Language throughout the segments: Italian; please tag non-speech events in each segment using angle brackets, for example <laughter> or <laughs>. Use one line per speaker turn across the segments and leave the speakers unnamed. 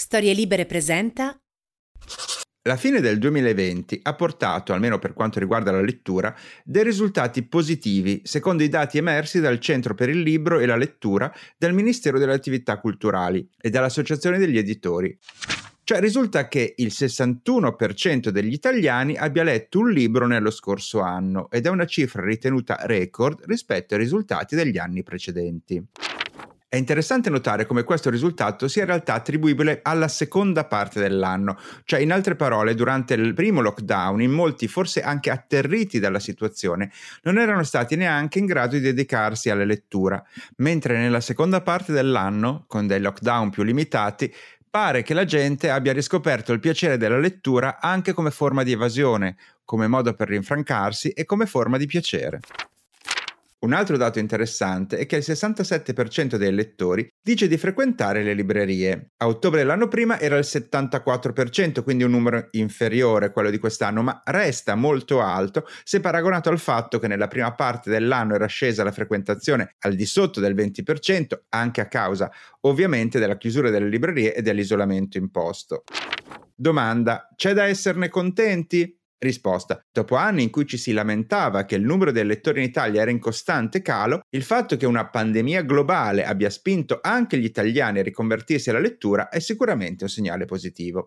Storie Libere presenta.
La fine del 2020 ha portato, almeno per quanto riguarda la lettura, dei risultati positivi, secondo i dati emersi dal Centro per il Libro e la Lettura del Ministero delle Attività Culturali e dall'Associazione degli Editori. Cioè risulta che il 61% degli italiani abbia letto un libro nello scorso anno ed è una cifra ritenuta record rispetto ai risultati degli anni precedenti. È interessante notare come questo risultato sia in realtà attribuibile alla seconda parte dell'anno, cioè in altre parole durante il primo lockdown in molti forse anche atterriti dalla situazione non erano stati neanche in grado di dedicarsi alla lettura, mentre nella seconda parte dell'anno, con dei lockdown più limitati, pare che la gente abbia riscoperto il piacere della lettura anche come forma di evasione, come modo per rinfrancarsi e come forma di piacere. Un altro dato interessante è che il 67% dei lettori dice di frequentare le librerie. A ottobre dell'anno prima era il 74%, quindi un numero inferiore a quello di quest'anno, ma resta molto alto se paragonato al fatto che nella prima parte dell'anno era scesa la frequentazione al di sotto del 20%, anche a causa ovviamente della chiusura delle librerie e dell'isolamento imposto. Domanda: c'è da esserne contenti? Risposta. Dopo anni in cui ci si lamentava che il numero dei lettori in Italia era in costante calo, il fatto che una pandemia globale abbia spinto anche gli italiani a riconvertirsi alla lettura è sicuramente un segnale positivo.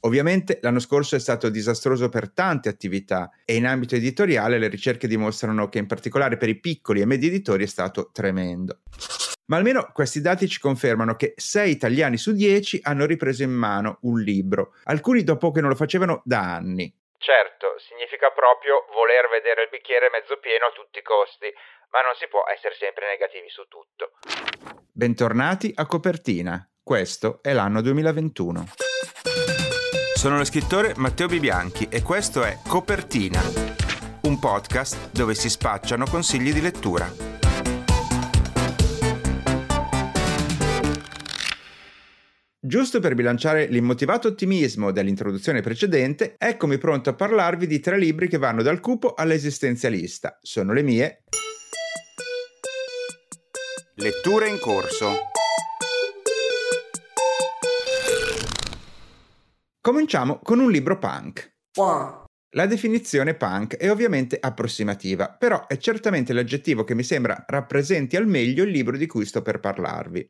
Ovviamente l'anno scorso è stato disastroso per tante attività e in ambito editoriale le ricerche dimostrano che in particolare per i piccoli e medi editori è stato tremendo. Ma almeno questi dati ci confermano che 6 italiani su 10 hanno ripreso in mano un libro, alcuni dopo che non lo facevano da anni.
Certo, significa proprio voler vedere il bicchiere mezzo pieno a tutti i costi, ma non si può essere sempre negativi su tutto.
Bentornati a Copertina. Questo è l'anno 2021. Sono lo scrittore Matteo Bibianchi e questo è Copertina, un podcast dove si spacciano consigli di lettura. Giusto per bilanciare l'immotivato ottimismo dell'introduzione precedente, eccomi pronto a parlarvi di tre libri che vanno dal cupo all'esistenzialista. Sono le mie letture in corso. Cominciamo con un libro punk. La definizione punk è ovviamente approssimativa, però è certamente l'aggettivo che mi sembra rappresenti al meglio il libro di cui sto per parlarvi.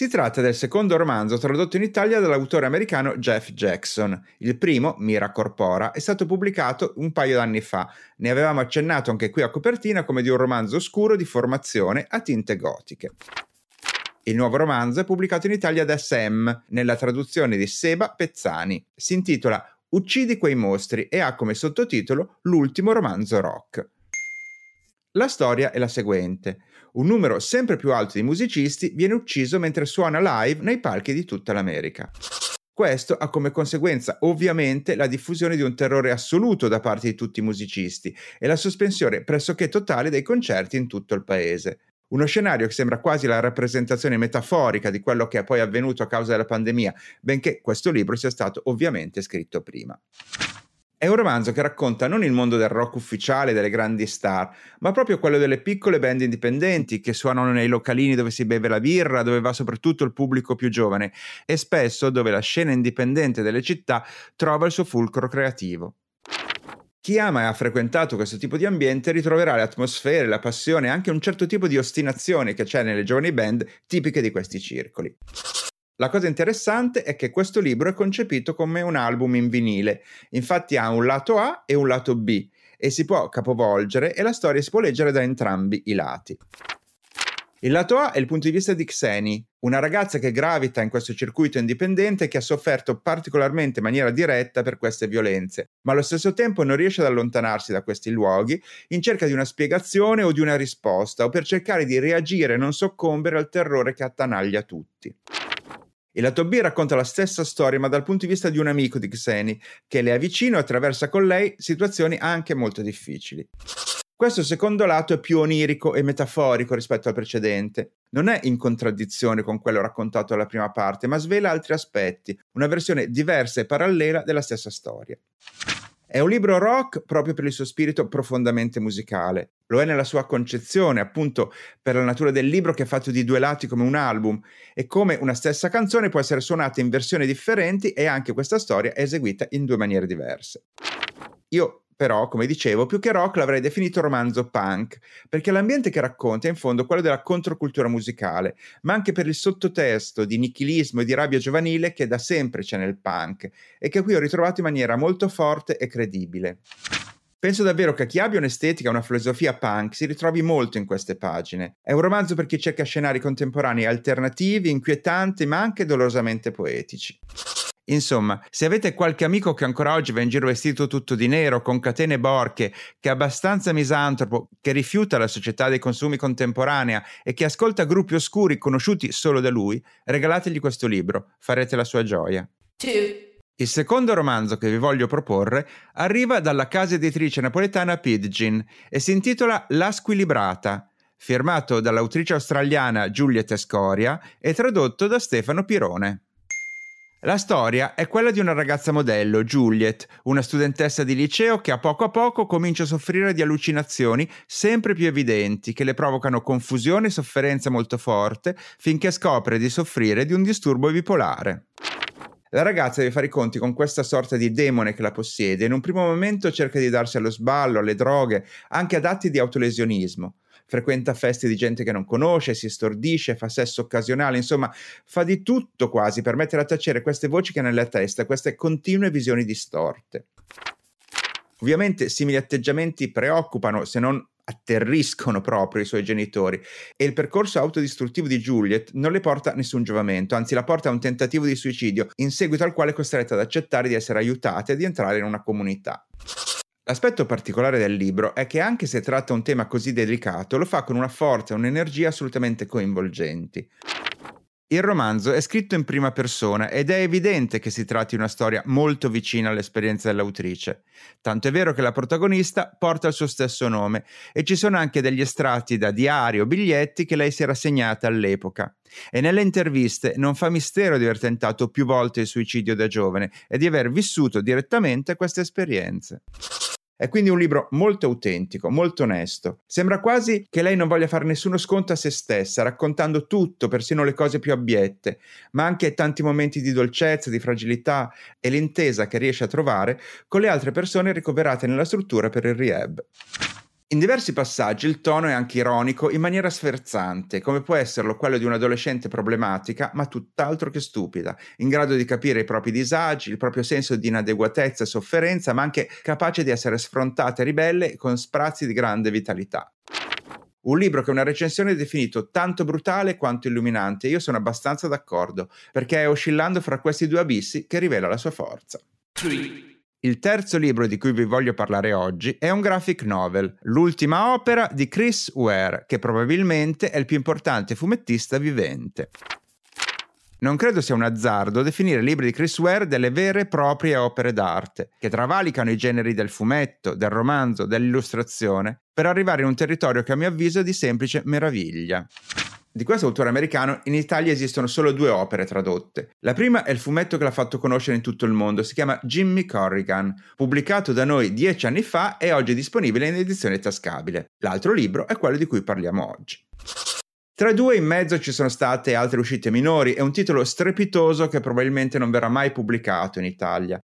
Si tratta del secondo romanzo tradotto in Italia dall'autore americano Jeff Jackson. Il primo, Mira Corpora, è stato pubblicato un paio d'anni fa. Ne avevamo accennato anche qui a copertina come di un romanzo oscuro di formazione a tinte gotiche. Il nuovo romanzo è pubblicato in Italia da Sam, nella traduzione di Seba Pezzani. Si intitola Uccidi quei mostri e ha come sottotitolo L'ultimo romanzo rock. La storia è la seguente. Un numero sempre più alto di musicisti viene ucciso mentre suona live nei palchi di tutta l'America. Questo ha come conseguenza ovviamente la diffusione di un terrore assoluto da parte di tutti i musicisti e la sospensione pressoché totale dei concerti in tutto il paese. Uno scenario che sembra quasi la rappresentazione metaforica di quello che è poi avvenuto a causa della pandemia, benché questo libro sia stato ovviamente scritto prima. È un romanzo che racconta non il mondo del rock ufficiale delle grandi star, ma proprio quello delle piccole band indipendenti che suonano nei localini dove si beve la birra, dove va soprattutto il pubblico più giovane e spesso dove la scena indipendente delle città trova il suo fulcro creativo. Chi ama e ha frequentato questo tipo di ambiente ritroverà le atmosfere, la passione e anche un certo tipo di ostinazione che c'è nelle giovani band tipiche di questi circoli. La cosa interessante è che questo libro è concepito come un album in vinile, infatti ha un lato A e un lato B e si può capovolgere e la storia si può leggere da entrambi i lati. Il lato A è il punto di vista di Xeni, una ragazza che gravita in questo circuito indipendente che ha sofferto particolarmente in maniera diretta per queste violenze, ma allo stesso tempo non riesce ad allontanarsi da questi luoghi in cerca di una spiegazione o di una risposta o per cercare di reagire e non soccombere al terrore che attanaglia tutti. Il lato B racconta la stessa storia, ma dal punto di vista di un amico di Xeni, che le è vicino e attraversa con lei situazioni anche molto difficili. Questo secondo lato è più onirico e metaforico rispetto al precedente. Non è in contraddizione con quello raccontato alla prima parte, ma svela altri aspetti, una versione diversa e parallela della stessa storia. È un libro rock proprio per il suo spirito profondamente musicale. Lo è nella sua concezione, appunto per la natura del libro che è fatto di due lati come un album e come una stessa canzone può essere suonata in versioni differenti e anche questa storia è eseguita in due maniere diverse. Io però, come dicevo, più che rock l'avrei definito romanzo punk, perché l'ambiente che racconta è in fondo quello della controcultura musicale, ma anche per il sottotesto di nichilismo e di rabbia giovanile che da sempre c'è nel punk e che qui ho ritrovato in maniera molto forte e credibile. Penso davvero che chi abbia un'estetica e una filosofia punk si ritrovi molto in queste pagine. È un romanzo per chi cerca scenari contemporanei alternativi, inquietanti, ma anche dolorosamente poetici. Insomma, se avete qualche amico che ancora oggi va in giro vestito tutto di nero, con catene borche, che è abbastanza misantropo, che rifiuta la società dei consumi contemporanea e che ascolta gruppi oscuri conosciuti solo da lui, regalategli questo libro, farete la sua gioia. Two. Il secondo romanzo che vi voglio proporre arriva dalla casa editrice napoletana Pidgin e si intitola La squilibrata, firmato dall'autrice australiana Giulietta Scoria e tradotto da Stefano Pirone. La storia è quella di una ragazza modello, Juliet, una studentessa di liceo che a poco a poco comincia a soffrire di allucinazioni sempre più evidenti che le provocano confusione e sofferenza molto forte finché scopre di soffrire di un disturbo bipolare. La ragazza deve fare i conti con questa sorta di demone che la possiede e in un primo momento cerca di darsi allo sballo, alle droghe, anche ad atti di autolesionismo frequenta feste di gente che non conosce, si stordisce, fa sesso occasionale, insomma, fa di tutto quasi per mettere a tacere queste voci che ha nella testa, queste continue visioni distorte. Ovviamente simili atteggiamenti preoccupano, se non atterriscono proprio i suoi genitori e il percorso autodistruttivo di Juliet non le porta nessun giovamento, anzi la porta a un tentativo di suicidio in seguito al quale è costretta ad accettare di essere aiutata e di entrare in una comunità. L'aspetto particolare del libro è che anche se tratta un tema così delicato, lo fa con una forza e un'energia assolutamente coinvolgenti. Il romanzo è scritto in prima persona ed è evidente che si tratti di una storia molto vicina all'esperienza dell'autrice. Tanto è vero che la protagonista porta il suo stesso nome e ci sono anche degli estratti da diari o biglietti che lei si era segnata all'epoca. E nelle interviste non fa mistero di aver tentato più volte il suicidio da giovane e di aver vissuto direttamente queste esperienze. È quindi un libro molto autentico, molto onesto. Sembra quasi che lei non voglia fare nessuno sconto a se stessa, raccontando tutto, persino le cose più abbiette, ma anche tanti momenti di dolcezza, di fragilità e l'intesa che riesce a trovare con le altre persone ricoverate nella struttura per il rehab. In diversi passaggi il tono è anche ironico in maniera sferzante, come può esserlo quello di un'adolescente problematica, ma tutt'altro che stupida, in grado di capire i propri disagi, il proprio senso di inadeguatezza e sofferenza, ma anche capace di essere sfrontata e ribelle con sprazzi di grande vitalità. Un libro che una recensione ha definito tanto brutale quanto illuminante, io sono abbastanza d'accordo, perché è oscillando fra questi due abissi che rivela la sua forza. 3. Il terzo libro di cui vi voglio parlare oggi è un graphic novel, l'ultima opera di Chris Ware, che probabilmente è il più importante fumettista vivente. Non credo sia un azzardo definire i libri di Chris Ware delle vere e proprie opere d'arte, che travalicano i generi del fumetto, del romanzo, dell'illustrazione, per arrivare in un territorio che a mio avviso è di semplice meraviglia. Di questo autore americano in Italia esistono solo due opere tradotte. La prima è il fumetto che l'ha fatto conoscere in tutto il mondo, si chiama Jimmy Corrigan, pubblicato da noi dieci anni fa e oggi disponibile in edizione tascabile. L'altro libro è quello di cui parliamo oggi. Tra i due in mezzo ci sono state altre uscite minori e un titolo strepitoso che probabilmente non verrà mai pubblicato in Italia.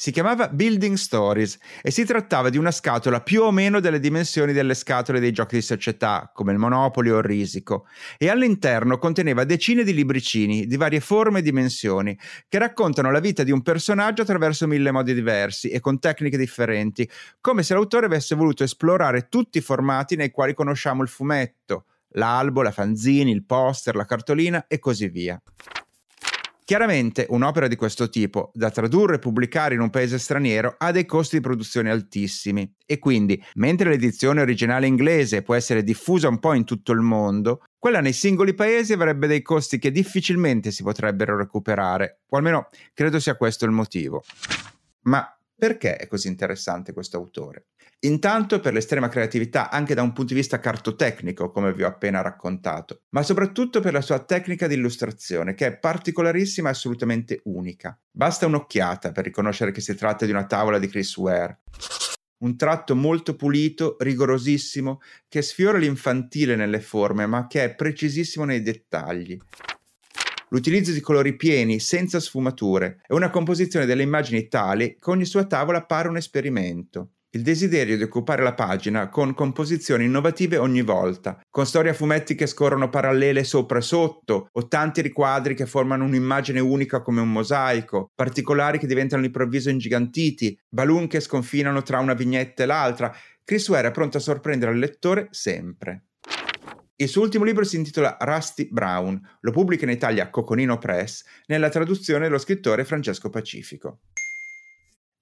Si chiamava Building Stories e si trattava di una scatola più o meno delle dimensioni delle scatole dei giochi di società, come il Monopoli o il Risico, e all'interno conteneva decine di libricini di varie forme e dimensioni, che raccontano la vita di un personaggio attraverso mille modi diversi e con tecniche differenti, come se l'autore avesse voluto esplorare tutti i formati nei quali conosciamo il fumetto, l'albo, la fanzine, il poster, la cartolina e così via. Chiaramente un'opera di questo tipo, da tradurre e pubblicare in un paese straniero, ha dei costi di produzione altissimi e quindi, mentre l'edizione originale inglese può essere diffusa un po' in tutto il mondo, quella nei singoli paesi avrebbe dei costi che difficilmente si potrebbero recuperare, o almeno credo sia questo il motivo. Ma Perché è così interessante questo autore? Intanto per l'estrema creatività anche da un punto di vista cartotecnico, come vi ho appena raccontato, ma soprattutto per la sua tecnica di illustrazione, che è particolarissima e assolutamente unica. Basta un'occhiata per riconoscere che si tratta di una tavola di Chris Ware. Un tratto molto pulito, rigorosissimo, che sfiora l'infantile nelle forme, ma che è precisissimo nei dettagli l'utilizzo di colori pieni, senza sfumature, e una composizione delle immagini tale che ogni sua tavola pare un esperimento. Il desiderio di occupare la pagina con composizioni innovative ogni volta, con storie a fumetti che scorrono parallele sopra e sotto, o tanti riquadri che formano un'immagine unica come un mosaico, particolari che diventano all'improvviso ingigantiti, balloon che sconfinano tra una vignetta e l'altra. Chris Ware è pronto a sorprendere il lettore sempre. Il suo ultimo libro si intitola Rusty Brown, lo pubblica in Italia Coconino Press, nella traduzione dello scrittore Francesco Pacifico.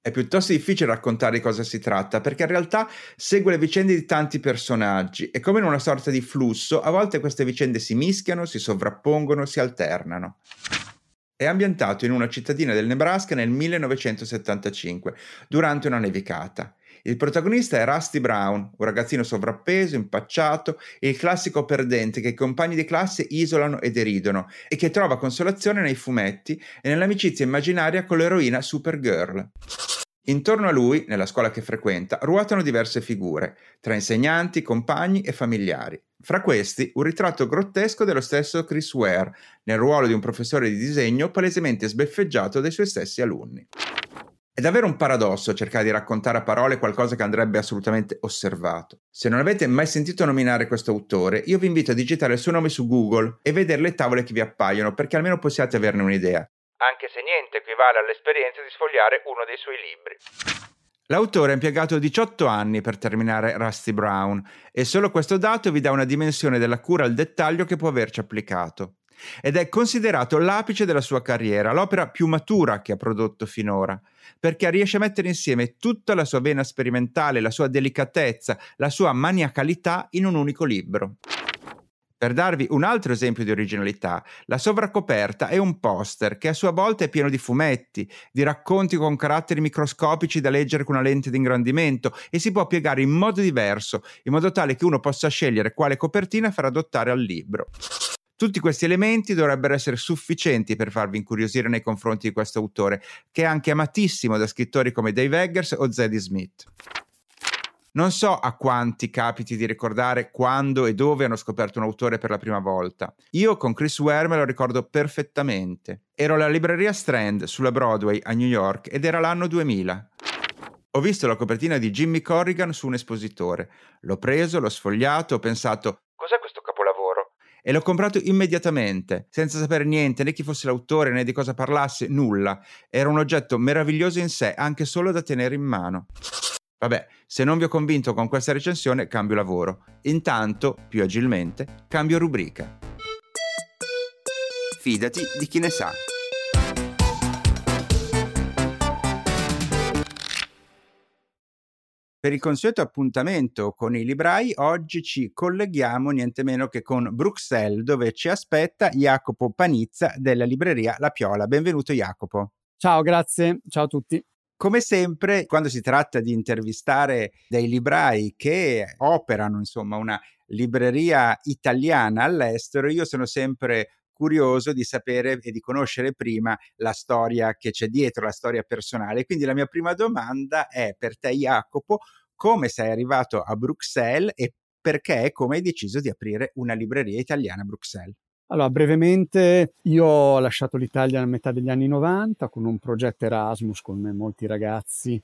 È piuttosto difficile raccontare di cosa si tratta, perché in realtà segue le vicende di tanti personaggi e come in una sorta di flusso, a volte queste vicende si mischiano, si sovrappongono, si alternano. È ambientato in una cittadina del Nebraska nel 1975, durante una nevicata. Il protagonista è Rusty Brown, un ragazzino sovrappeso, impacciato, il classico perdente che i compagni di classe isolano e deridono e che trova consolazione nei fumetti e nell'amicizia immaginaria con l'eroina Supergirl. Intorno a lui, nella scuola che frequenta, ruotano diverse figure, tra insegnanti, compagni e familiari. Fra questi, un ritratto grottesco dello stesso Chris Ware, nel ruolo di un professore di disegno palesemente sbeffeggiato dai suoi stessi alunni. È davvero un paradosso cercare di raccontare a parole qualcosa che andrebbe assolutamente osservato. Se non avete mai sentito nominare questo autore, io vi invito a digitare il suo nome su Google e vedere le tavole che vi appaiono, perché almeno possiate averne un'idea.
Anche se niente equivale all'esperienza di sfogliare uno dei suoi libri.
L'autore ha impiegato 18 anni per terminare Rusty Brown e solo questo dato vi dà una dimensione della cura al dettaglio che può averci applicato ed è considerato l'apice della sua carriera, l'opera più matura che ha prodotto finora, perché riesce a mettere insieme tutta la sua vena sperimentale, la sua delicatezza, la sua maniacalità in un unico libro. Per darvi un altro esempio di originalità, la sovracoperta è un poster che a sua volta è pieno di fumetti, di racconti con caratteri microscopici da leggere con una lente di ingrandimento e si può piegare in modo diverso, in modo tale che uno possa scegliere quale copertina far adottare al libro. Tutti questi elementi dovrebbero essere sufficienti per farvi incuriosire nei confronti di questo autore, che è anche amatissimo da scrittori come Dave Eggers o Zadie Smith. Non so a quanti capiti di ricordare quando e dove hanno scoperto un autore per la prima volta. Io con Chris Ware me lo ricordo perfettamente. Ero alla libreria Strand sulla Broadway a New York ed era l'anno 2000. Ho visto la copertina di Jimmy Corrigan su un espositore. L'ho preso, l'ho sfogliato, ho pensato
Cos'è questo
e l'ho comprato immediatamente, senza sapere niente, né chi fosse l'autore né di cosa parlasse, nulla. Era un oggetto meraviglioso in sé, anche solo da tenere in mano. Vabbè, se non vi ho convinto con questa recensione, cambio lavoro. Intanto, più agilmente, cambio rubrica. Fidati di chi ne sa. Per il consueto appuntamento con i librai, oggi ci colleghiamo niente meno che con Bruxelles, dove ci aspetta Jacopo Panizza della libreria La Piola. Benvenuto Jacopo.
Ciao, grazie. Ciao a tutti.
Come sempre, quando si tratta di intervistare dei librai che operano, insomma, una libreria italiana all'estero, io sono sempre curioso di sapere e di conoscere prima la storia che c'è dietro, la storia personale. Quindi la mia prima domanda è per te Jacopo, come sei arrivato a Bruxelles e perché e come hai deciso di aprire una libreria italiana a Bruxelles?
Allora, brevemente, io ho lasciato l'Italia a metà degli anni 90 con un progetto Erasmus, come molti ragazzi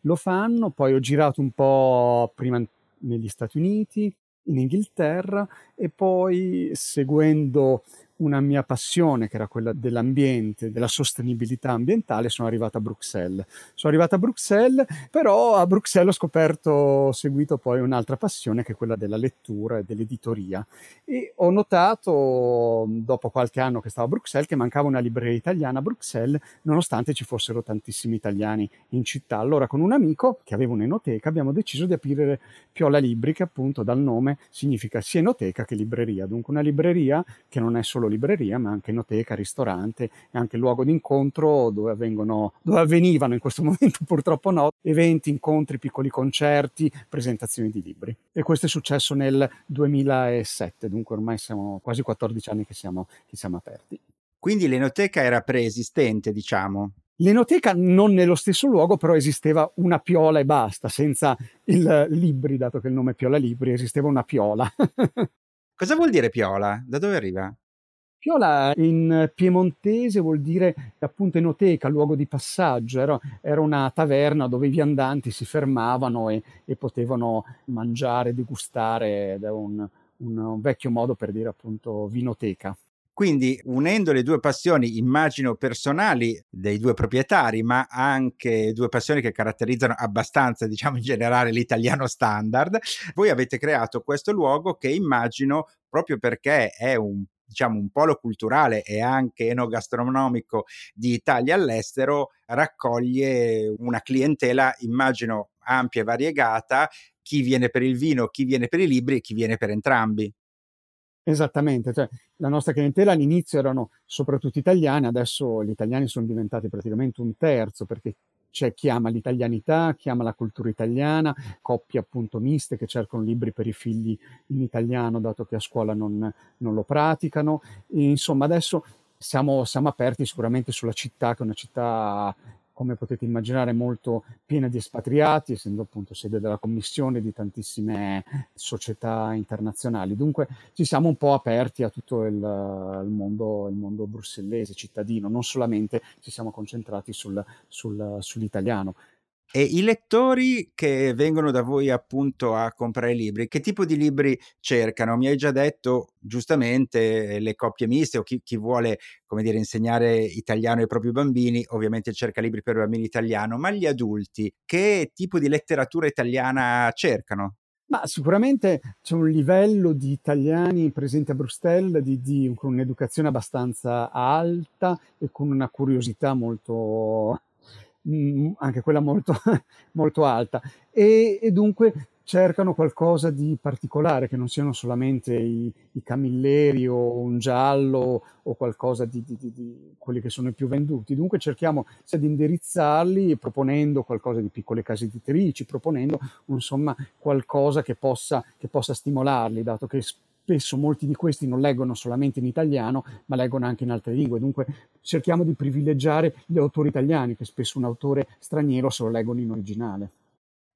lo fanno, poi ho girato un po' prima negli Stati Uniti, in Inghilterra e poi seguendo una mia passione, che era quella dell'ambiente, della sostenibilità ambientale, sono arrivato a Bruxelles. Sono arrivato a Bruxelles, però a Bruxelles ho scoperto, ho seguito poi un'altra passione che è quella della lettura e dell'editoria. E ho notato, dopo qualche anno che stavo a Bruxelles, che mancava una libreria italiana a Bruxelles, nonostante ci fossero tantissimi italiani in città. Allora, con un amico che aveva un'enoteca, abbiamo deciso di aprire Piola Libri, che appunto dal nome significa sia enoteca che libreria. Dunque, una libreria che non è solo libreria, ma anche enoteca, ristorante e anche luogo d'incontro dove, avvengono, dove avvenivano in questo <laughs> momento purtroppo no, eventi, incontri, piccoli concerti, presentazioni di libri. E questo è successo nel 2007, dunque ormai siamo quasi 14 anni che siamo, che siamo aperti.
Quindi l'enoteca era preesistente, diciamo.
L'enoteca non nello stesso luogo, però esisteva una piola e basta, senza il libri, dato che il nome è Piola Libri, esisteva una piola. <laughs>
Cosa vuol dire piola? Da dove arriva?
Piola in piemontese vuol dire appunto enoteca, luogo di passaggio, era, era una taverna dove i viandanti si fermavano e, e potevano mangiare, degustare, è un, un vecchio modo per dire appunto vinoteca.
Quindi unendo le due passioni, immagino personali dei due proprietari, ma anche due passioni che caratterizzano abbastanza, diciamo in generale, l'italiano standard, voi avete creato questo luogo che immagino proprio perché è un diciamo un polo culturale e anche enogastronomico di Italia all'estero raccoglie una clientela immagino ampia e variegata chi viene per il vino, chi viene per i libri e chi viene per entrambi.
Esattamente, cioè, la nostra clientela all'inizio erano soprattutto italiani, adesso gli italiani sono diventati praticamente un terzo perché c'è chi ama l'italianità, chi ama la cultura italiana, coppie appunto miste che cercano libri per i figli in italiano dato che a scuola non, non lo praticano. E, insomma, adesso siamo, siamo aperti sicuramente sulla città, che è una città come potete immaginare, molto piena di espatriati, essendo appunto sede della commissione di tantissime società internazionali. Dunque ci siamo un po' aperti a tutto il, il, mondo, il mondo, brussellese, cittadino, non solamente ci siamo concentrati sul, sul, sull'italiano.
E i lettori che vengono da voi appunto a comprare libri, che tipo di libri cercano? Mi hai già detto giustamente le coppie miste o chi, chi vuole, come dire, insegnare italiano ai propri bambini, ovviamente cerca libri per bambini italiano, ma gli adulti, che tipo di letteratura italiana cercano?
Ma sicuramente c'è un livello di italiani presenti a Bruxelles di, di, con un'educazione abbastanza alta e con una curiosità molto, Mm, anche quella molto, <laughs> molto alta, e, e, dunque cercano qualcosa di particolare, che non siano solamente i, i camilleri o un giallo o qualcosa di, di, di, quelli che sono i più venduti. Dunque cerchiamo sia di indirizzarli proponendo qualcosa di piccole case editrici, proponendo insomma qualcosa che possa, che possa stimolarli, dato che spesso molti di questi non leggono solamente in italiano, ma leggono anche in altre lingue. Dunque cerchiamo di privilegiare gli autori italiani, che spesso un autore straniero se lo leggono in originale.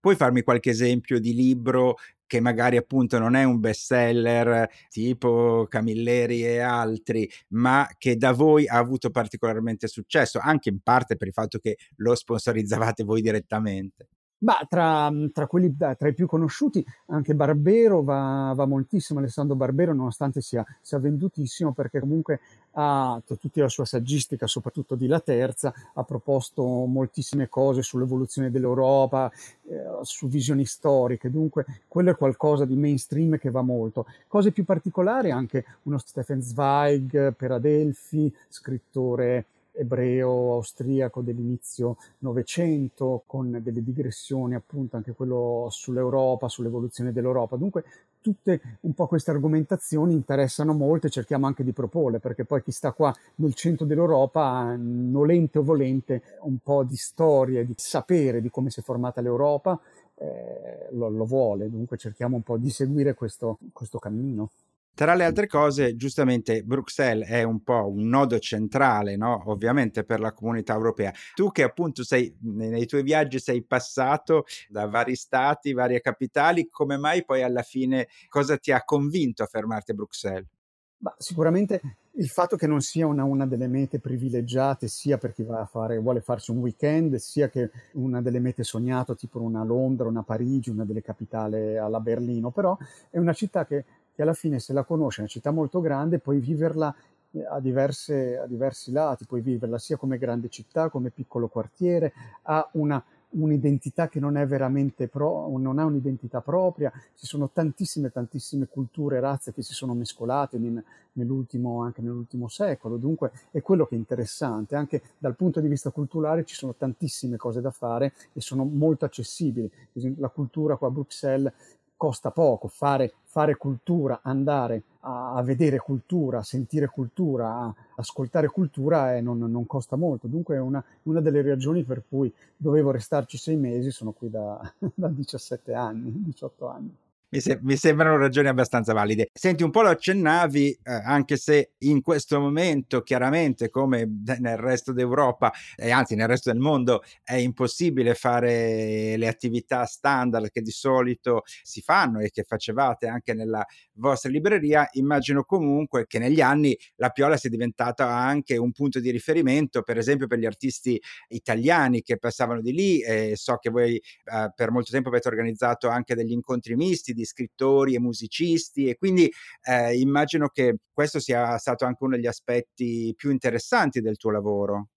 Puoi farmi qualche esempio di libro che magari appunto non è un bestseller tipo Camilleri e altri, ma che da voi ha avuto particolarmente successo, anche in parte per il fatto che lo sponsorizzavate voi direttamente?
Ma tra, tra, quelli, tra i più conosciuti anche Barbero va, va moltissimo, Alessandro Barbero nonostante sia, sia, vendutissimo perché comunque ha tutta la sua saggistica, soprattutto di La Terza, ha proposto moltissime cose sull'evoluzione dell'Europa, eh, su visioni storiche, dunque quello è qualcosa di mainstream che va molto. Cose più particolari anche uno Stefan Zweig per Adelphi, scrittore ebreo austriaco dell'inizio Novecento, con delle digressioni appunto anche quello sull'Europa, sull'evoluzione dell'Europa. Dunque tutte un po' queste argomentazioni interessano molto e cerchiamo anche di proporle, perché poi chi sta qua nel centro dell'Europa, nolente o volente, un po' di storia, di sapere di come si è formata l'Europa, eh, lo, lo, vuole, dunque cerchiamo un po' di seguire questo, questo cammino.
Tra le altre cose, giustamente Bruxelles è un po' un nodo centrale, no? ovviamente per la comunità europea. Tu che appunto sei nei tuoi viaggi sei passato da vari stati, varie capitali, come mai poi alla fine cosa ti ha convinto a fermarti a Bruxelles?
Bah, sicuramente il fatto che non sia una, una, delle mete privilegiate sia per chi fare, vuole farsi un weekend, sia che una delle mete sognate, tipo una Londra, una Parigi, una delle capitali alla Berlino, però è una città che che alla fine se la conosci, è una città molto grande, puoi viverla eh, a, diverse, a diversi lati, puoi viverla sia come grande città, come piccolo quartiere, ha una, un'identità che non è veramente pro, non ha un'identità propria, ci sono tantissime, tantissime culture e razze che si sono mescolate in, nell'ultimo, anche nell'ultimo secolo, dunque è quello che è interessante, anche dal punto di vista culturale ci sono tantissime cose da fare e sono molto accessibili, la cultura qua a Bruxelles costa poco fare, fare cultura, andare a, a, vedere cultura, a sentire cultura, a ascoltare cultura e non, non costa molto. Dunque è una, una, delle ragioni per cui dovevo restarci sei mesi, sono qui da, <laughs> da 17 anni, 18 anni.
Mi, se- mi, sembrano ragioni abbastanza valide. Senti, un po' lo accennavi, eh, anche se in questo momento, chiaramente, come <laughs> nel resto d'Europa e anzi nel resto del mondo, è impossibile fare le attività standard che di solito si fanno e che facevate anche nella vostra libreria. Immagino comunque che negli anni la Piola sia diventata anche un punto di riferimento, per esempio, per gli artisti italiani che passavano di lì. E so che voi eh, per molto tempo avete organizzato anche degli incontri misti di scrittori e musicisti e quindi eh, immagino che questo sia stato anche uno degli aspetti più interessanti del tuo lavoro.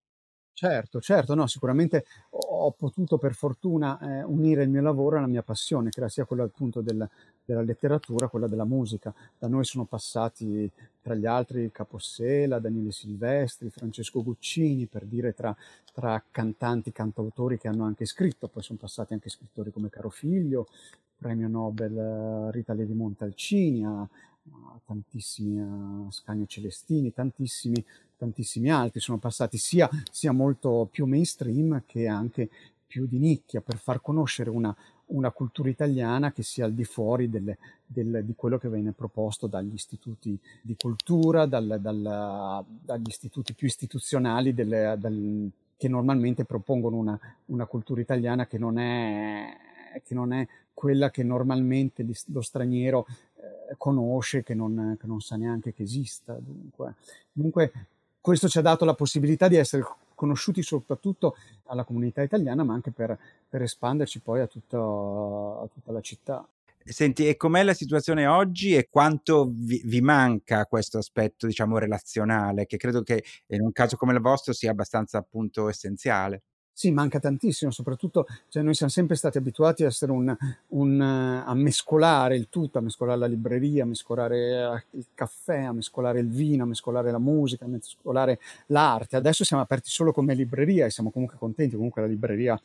Certo, certo, no, sicuramente ho potuto per fortuna eh, unire il mio lavoro alla mia passione, che era sia quella appunto del, della letteratura, quella della musica. Da noi sono passati tra gli altri Capossela, Daniele Silvestri, Francesco Guccini, per dire tra, tra cantanti, cantautori che hanno anche scritto, poi sono passati anche scrittori come Caro Figlio, premio Nobel eh, Rita Levi Montalcini, a, a tantissimi a Scagno Celestini, tantissimi, tantissimi altri sono passati sia, sia molto più mainstream che anche più di nicchia per far conoscere una, una cultura italiana che sia al di fuori del, del, di quello che viene proposto dagli istituti di cultura, dal, dal, dagli istituti più istituzionali del, che normalmente propongono una, una cultura italiana che non è, che non è quella che normalmente lo straniero eh, conosce, che non, che non, sa neanche che esista. Dunque, dunque, questo ci ha dato la possibilità di essere conosciuti soprattutto alla comunità italiana, ma anche per, per espanderci poi a tutta, a tutta la città.
Senti, e com'è la situazione oggi e quanto vi, vi, manca questo aspetto, diciamo, relazionale, che credo che in un caso come il vostro sia abbastanza appunto essenziale?
Sì, manca tantissimo, soprattutto cioè, noi siamo sempre stati abituati a, essere un, un, a mescolare il tutto, a mescolare la libreria, a mescolare il caffè, a mescolare il vino, a mescolare la musica, a mescolare l'arte. Adesso siamo aperti solo come libreria e siamo comunque contenti, comunque la libreria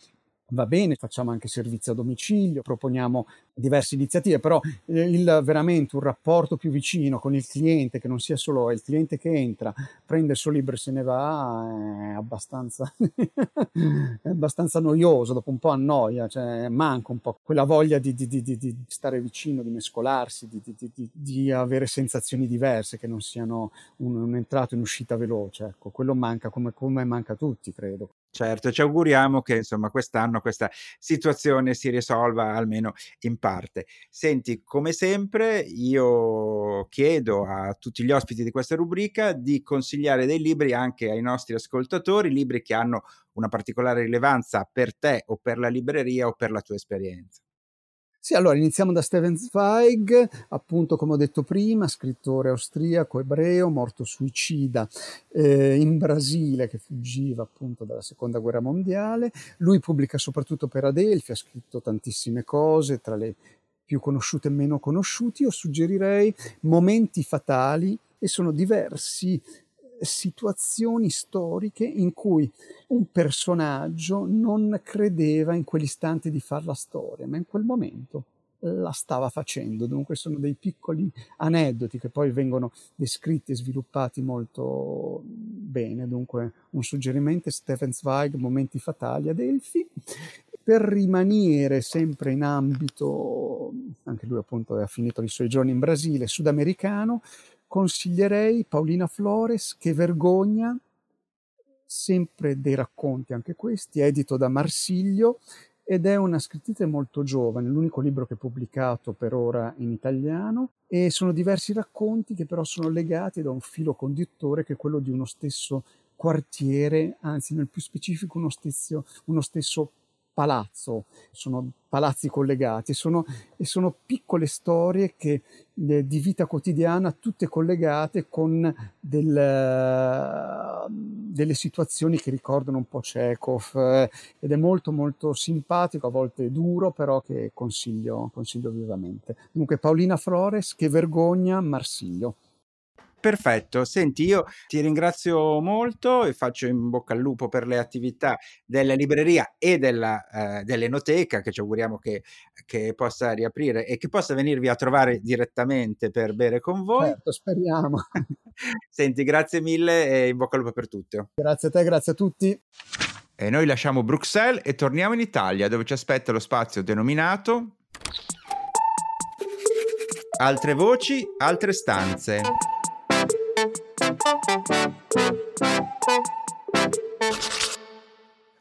va bene, facciamo anche servizi a domicilio, proponiamo diverse iniziative, però eh, il, veramente un rapporto più vicino con il cliente, che non sia solo il cliente che entra, prende il suo libro e se ne va, è abbastanza, <laughs> è abbastanza noioso, dopo un po' annoia, cioè manca un po' quella voglia di, di, di, di stare vicino, di mescolarsi, di, avere sensazioni diverse, che non siano un, un'entrata e un'uscita veloce, ecco, quello manca come, come manca a tutti, credo.
Certo, ci auguriamo che insomma quest'anno questa situazione si risolva almeno in parte. Senti, come sempre, io chiedo a tutti gli ospiti di questa rubrica di consigliare dei libri anche ai nostri ascoltatori, libri che hanno una particolare rilevanza per te o per la libreria o per la tua esperienza.
Sì, allora iniziamo da Steven Zweig, appunto come ho detto prima, scrittore austriaco, ebreo, morto suicida eh, in Brasile che fuggiva appunto dalla seconda guerra mondiale. Lui pubblica soprattutto per Adelphi, ha scritto tantissime cose, tra le più conosciute e meno conosciute. Io suggerirei Momenti fatali e sono diversi situazioni storiche in cui un personaggio non credeva in quell'istante di fare la storia, ma in quel momento la stava facendo. Dunque sono dei piccoli aneddoti che poi vengono descritti e sviluppati molto bene. Dunque un suggerimento è Stephen Zweig, Momenti fatali ad Elfi. Per rimanere sempre in ambito, anche lui appunto ha finito i suoi giorni in Brasile, sudamericano, consiglierei Paolina Flores, Che vergogna, sempre dei racconti anche questi, edito da Marsiglio ed è una scrittrice molto giovane, l'unico libro che ha pubblicato per ora in italiano e sono diversi racconti che però sono legati da un filo conduttore che è quello di uno stesso quartiere, anzi nel più specifico uno stesso, uno stesso palazzo, sono palazzi collegati, sono, e sono piccole storie che, eh, di vita quotidiana, tutte collegate con del, delle situazioni che ricordano un po' Chekhov eh, ed è molto molto simpatico, a volte duro, però che consiglio, consiglio vivamente. Dunque Paolina Flores, che vergogna, Marsiglio.
Perfetto, senti, io ti ringrazio molto e faccio in bocca al lupo per le attività della libreria e della, eh, dell'enoteca che ci auguriamo che, che, possa riaprire e che possa venirvi a trovare direttamente per bere con voi.
Certo, speriamo. <laughs>
senti, grazie mille e in bocca al lupo per tutto.
Grazie a te, grazie a tutti.
E noi lasciamo Bruxelles e torniamo in Italia dove ci aspetta lo spazio denominato Altre voci, altre stanze.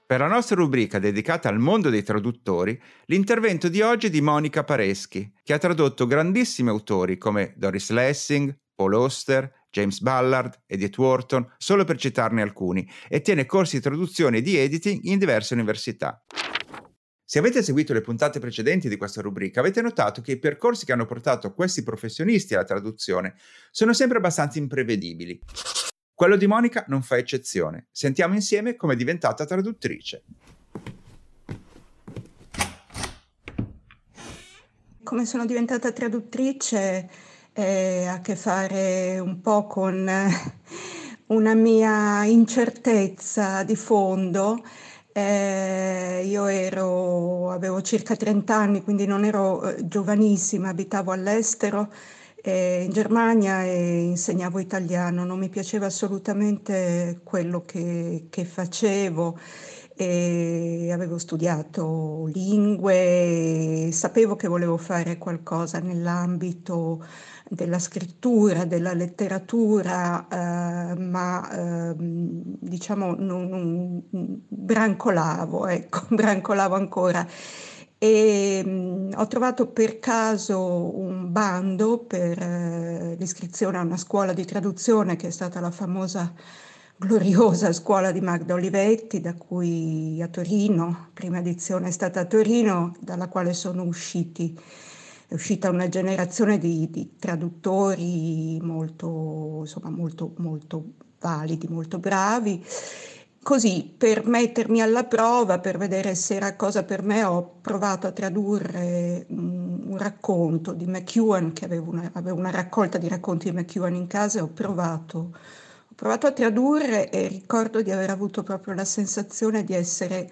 Per la nostra rubrica dedicata al mondo dei traduttori, l'intervento di oggi è di Monica Pareschi, che ha tradotto grandissimi autori come Doris Lessing, Paul Auster, James Ballard, Edith Wharton, solo per citarne alcuni, e tiene corsi di traduzione e di editing in diverse università. Se avete seguito le puntate precedenti di questa rubrica, avete notato che i percorsi che hanno portato questi professionisti alla traduzione sono sempre abbastanza imprevedibili. Quello di Monica non fa eccezione. Sentiamo insieme come è diventata traduttrice.
Come sono diventata traduttrice eh, ha a che fare un po' con una mia incertezza di fondo eh, io ero, avevo circa 30 anni, quindi non ero eh, giovanissima, abitavo all'estero eh, in Germania e insegnavo italiano. Non mi piaceva assolutamente quello che, che facevo. E avevo studiato lingue, sapevo che volevo fare qualcosa nell'ambito della scrittura, della letteratura, eh, ma eh, diciamo non, non, brancolavo, ecco, <laughs> brancolavo ancora. E mh, mm, ho trovato per caso un bando per eh, l'iscrizione a una scuola di traduzione che è stata la famosa gloriosa scuola di Magda Olivetti, da cui a Torino, prima edizione è stata a Torino, dalla quale sono usciti è uscita una generazione di, di traduttori molto, insomma, molto, molto validi, molto bravi. Così, per mettermi alla prova, per vedere se era cosa per me, ho provato a tradurre un, un racconto di McEwan, che avevo una, avevo una, raccolta di racconti di McEwan in casa, e ho provato, ho provato a tradurre e ricordo di aver avuto proprio la sensazione di essere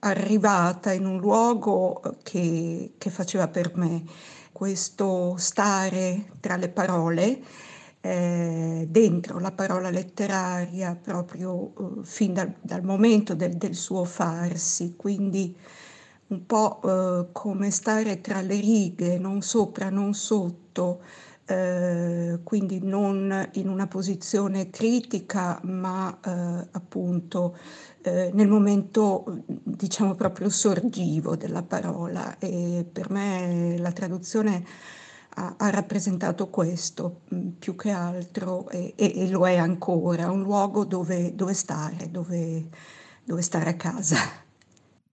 arrivata in un luogo che, che faceva per me questo stare tra le parole, eh, dentro la parola letteraria proprio eh, fin dal, dal momento del, del, suo farsi, quindi un po' eh, come stare tra le righe, non sopra, non sotto, eh, quindi non in una posizione critica, ma eh, appunto eh, nel momento diciamo proprio sorgivo della parola e per me la traduzione ha, ha rappresentato questo mm, più che altro e, e, lo è ancora, un luogo dove, dove stare, dove, dove stare a casa.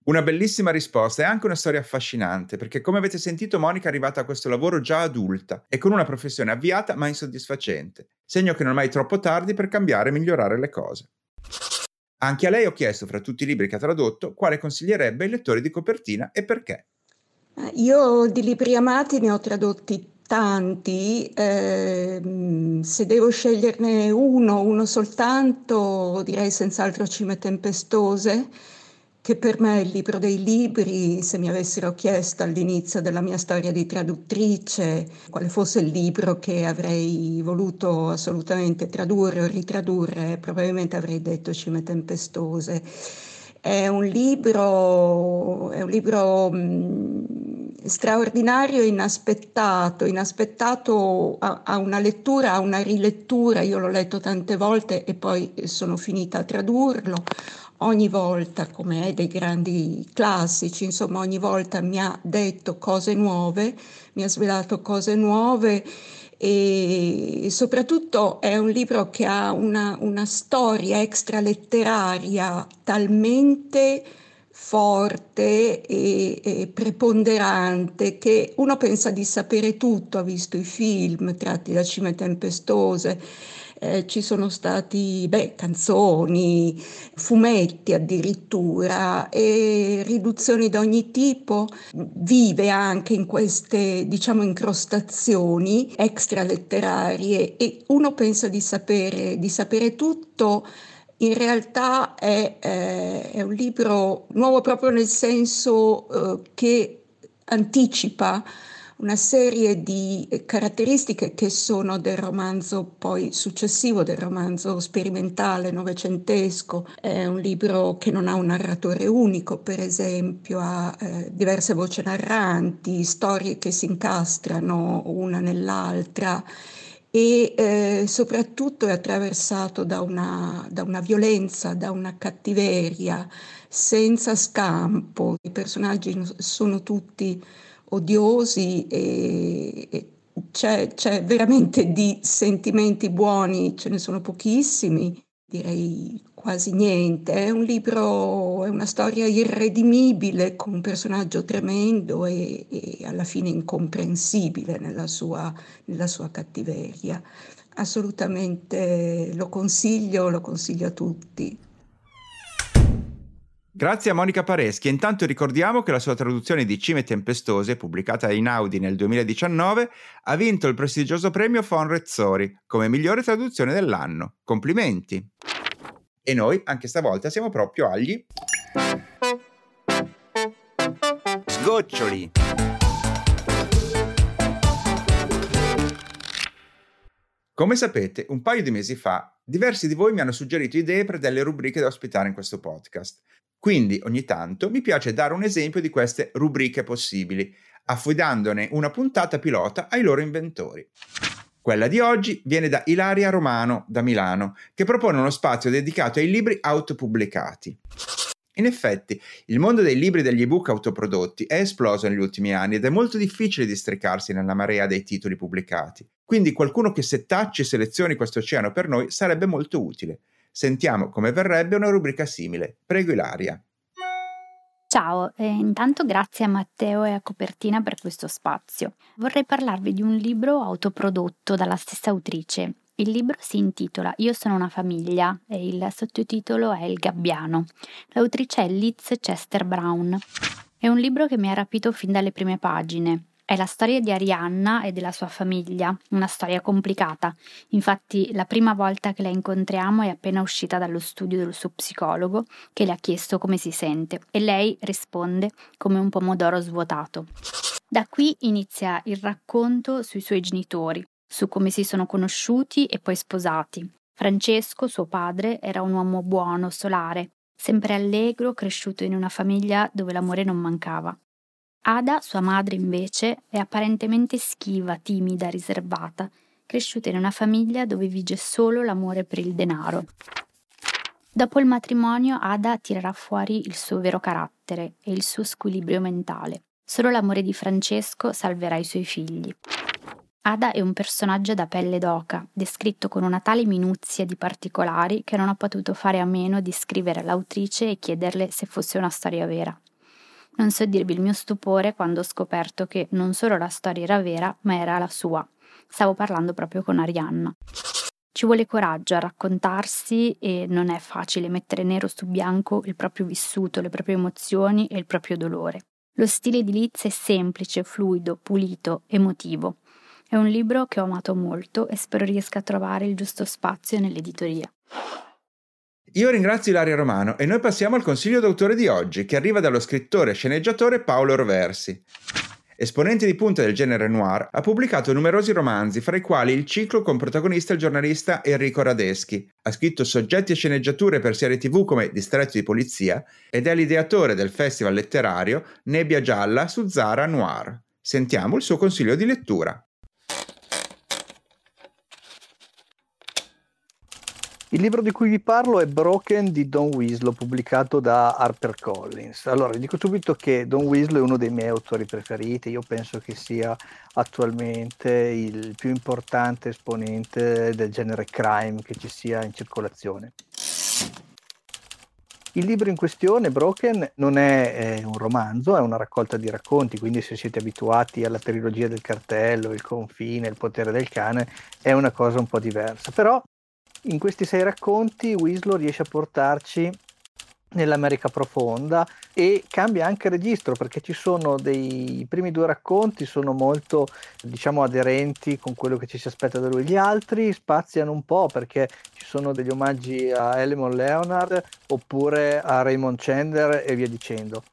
Una bellissima risposta e anche una storia affascinante, perché come avete sentito Monica è arrivata a questo lavoro già adulta e con una professione avviata ma insoddisfacente, segno che non è mai troppo tardi per cambiare e migliorare le cose. Anche a lei ho chiesto, fra tutti i libri che ha tradotto, quale consiglierebbe ai lettori di copertina e perché.
Io di libri amati ne ho tradotti tanti, eh, se devo sceglierne uno, uno soltanto, direi senz'altro Cime Tempestose che per me il libro dei libri, se mi avessero chiesto all'inizio della mia storia di traduttrice quale fosse il libro che avrei voluto assolutamente tradurre o ritradurre, probabilmente avrei detto Cime Tempestose. È un libro, è un libro mh, straordinario e inaspettato, inaspettato a, a, una lettura, a una rilettura, io l'ho letto tante volte e poi sono finita a tradurlo ogni volta, come è dei grandi classici, insomma ogni volta mi ha detto cose nuove, mi ha svelato cose nuove e soprattutto è un libro che ha una, una storia extraletteraria talmente forte e, e, preponderante che uno pensa di sapere tutto, ha visto i film tratti da Cime Tempestose, eh, ci sono stati beh, canzoni, fumetti addirittura e riduzioni di ogni tipo. Vive anche in queste, diciamo, incrostazioni extraletterarie e uno pensa di sapere, di sapere tutto in realtà è, eh, è, un libro nuovo proprio nel senso eh, che anticipa una serie di caratteristiche che sono del romanzo poi successivo, del romanzo sperimentale novecentesco. È un libro che non ha un narratore unico, per esempio, ha eh, diverse voci narranti, storie che si incastrano una nell'altra e eh, soprattutto è attraversato da una, da una, violenza, da una cattiveria senza scampo. I personaggi sono tutti odiosi e, c'è, c'è veramente di sentimenti buoni, ce ne sono pochissimi, direi quasi niente. È un libro, è una storia irredimibile con un personaggio tremendo e, e alla fine incomprensibile nella sua, nella sua cattiveria. Assolutamente lo consiglio, lo consiglio a tutti.
Grazie a Monica Pareschi. Intanto ricordiamo che la sua traduzione di Cime Tempestose, pubblicata in Audi nel 2019, ha vinto il prestigioso premio Fon Rezzori come migliore traduzione dell'anno. Complimenti! E noi, anche stavolta, siamo proprio agli... Sgoccioli! Come sapete, un paio di mesi fa, diversi di voi mi hanno suggerito idee per delle rubriche da ospitare in questo podcast. Quindi ogni tanto mi piace dare un esempio di queste rubriche possibili, affidandone una puntata pilota ai loro inventori. Quella di oggi viene da Ilaria Romano, da Milano, che propone uno spazio dedicato ai libri autopubblicati. In effetti, il mondo dei libri e degli ebook autoprodotti è esploso negli ultimi anni ed è molto difficile districarsi nella marea dei titoli pubblicati. Quindi qualcuno che settacci e selezioni questo oceano per noi sarebbe molto utile. Sentiamo come verrebbe una rubrica simile. Prego Ilaria.
Ciao, eh, intanto grazie a Matteo e a Copertina per questo spazio. Vorrei parlarvi di un libro autoprodotto dalla stessa autrice. Il libro si intitola Io sono una famiglia e il sottotitolo è Il gabbiano. L'autrice è Liz Chester Brown. È un libro che mi ha rapito fin dalle prime pagine. È la storia di Arianna e della sua famiglia, una storia complicata. Infatti, la prima volta che la incontriamo è appena uscita dallo studio del suo psicologo, che le ha chiesto come si sente, e lei risponde come un pomodoro svuotato. Da qui inizia il racconto sui suoi genitori, su come si sono conosciuti e poi sposati. Francesco, suo padre, era un uomo buono, solare, sempre allegro, cresciuto in una famiglia dove l'amore non mancava. Ada, sua madre, invece, è apparentemente schiva, timida, riservata, cresciuta in una famiglia dove vige solo l'amore per il denaro. Dopo il matrimonio Ada tirerà fuori il suo vero carattere e il suo squilibrio mentale. Solo l'amore di Francesco salverà i suoi figli. Ada è un personaggio da pelle d'oca, descritto con una tale minuzia di particolari che non ho potuto fare a meno di scrivere all'autrice e chiederle se fosse una storia vera. Non so dirvi il mio stupore quando ho scoperto che non solo la storia era vera, ma era la sua. Stavo parlando proprio con Arianna. Ci vuole coraggio a raccontarsi e non è facile mettere nero su bianco il proprio vissuto, le proprie emozioni e il proprio dolore. Lo stile di Liz è semplice, fluido, pulito, emotivo. È un libro che ho amato molto e spero riesca a trovare il giusto spazio nell'editoria.
Io ringrazio Ilaria Romano e noi passiamo al consiglio d'autore di oggi, che arriva dallo scrittore e sceneggiatore Paolo Roversi. Esponente di punta del genere noir, ha pubblicato numerosi romanzi, fra i quali il ciclo con protagonista il giornalista Enrico Radeschi. Ha scritto soggetti e sceneggiature per serie tv come Distretto di Polizia ed è l'ideatore del festival letterario Nebbia Gialla su Zara Noir. Sentiamo il suo consiglio di lettura.
Il libro di cui vi parlo è Broken di Don Winslow, pubblicato da HarperCollins. Allora, dico subito che Don Winslow è uno dei miei autori preferiti, io penso che sia attualmente il più importante esponente del genere crime che ci sia in circolazione. Il libro in questione, Broken, non è, è, un romanzo, è una raccolta di racconti, quindi se siete abituati alla trilogia del cartello, il confine, il potere del cane, è una cosa un po' diversa. Però in questi sei racconti Winslow riesce a portarci nell'America profonda e cambia anche registro perché ci sono dei primi due racconti sono molto diciamo aderenti con quello che ci si aspetta da lui. Gli altri spaziano un po' perché ci sono degli omaggi a Elimon Leonard oppure a Raymond Chandler e via dicendo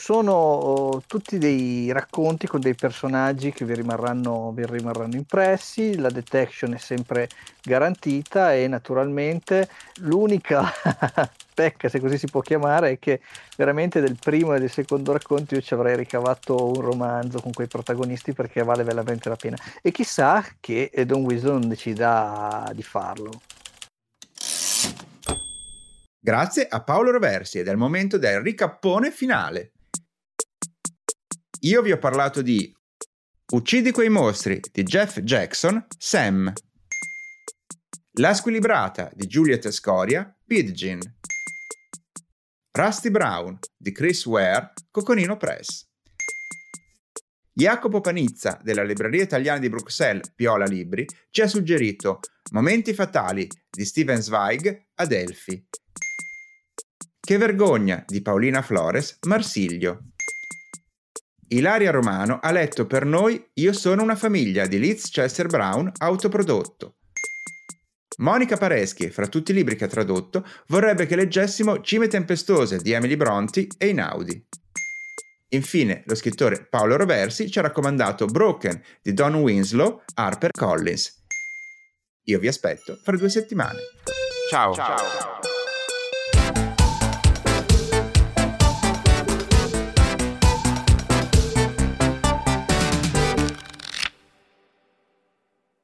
sono oh, tutti dei racconti con dei personaggi che vi rimarranno, vi rimarranno impressi, la detection è sempre garantita e naturalmente l'unica <laughs> pecca, se così si può chiamare, è che veramente del primo e del secondo racconto io ci avrei ricavato un romanzo con quei protagonisti perché vale veramente la pena. E chissà che Don non decida di farlo.
Grazie a Paolo Roversi ed è il momento del ricappone finale. Io vi ho parlato di Uccidi quei mostri di Jeff Jackson, Sam. La squilibrata di Juliet Scoria, Pidgin. Rusty Brown di Chris Ware, Coconino Press. Jacopo Panizza della Libreria Italiana di Bruxelles, Piola Libri, ci ha suggerito Momenti fatali di Steven Zweig, Adelphi. Che vergogna di Paolina Flores, Marsiglio. Ilaria Romano ha letto per noi Io sono una famiglia di Liz Chester Brown, autoprodotto. Monica Pareschi, fra tutti i libri che ha tradotto, vorrebbe che leggessimo Cime tempestose di Emily Bronte e Inaudi. Infine, lo scrittore Paolo Roversi ci ha raccomandato Broken di Don Winslow, Harper Collins. Io vi aspetto fra due settimane.
Ciao. Ciao.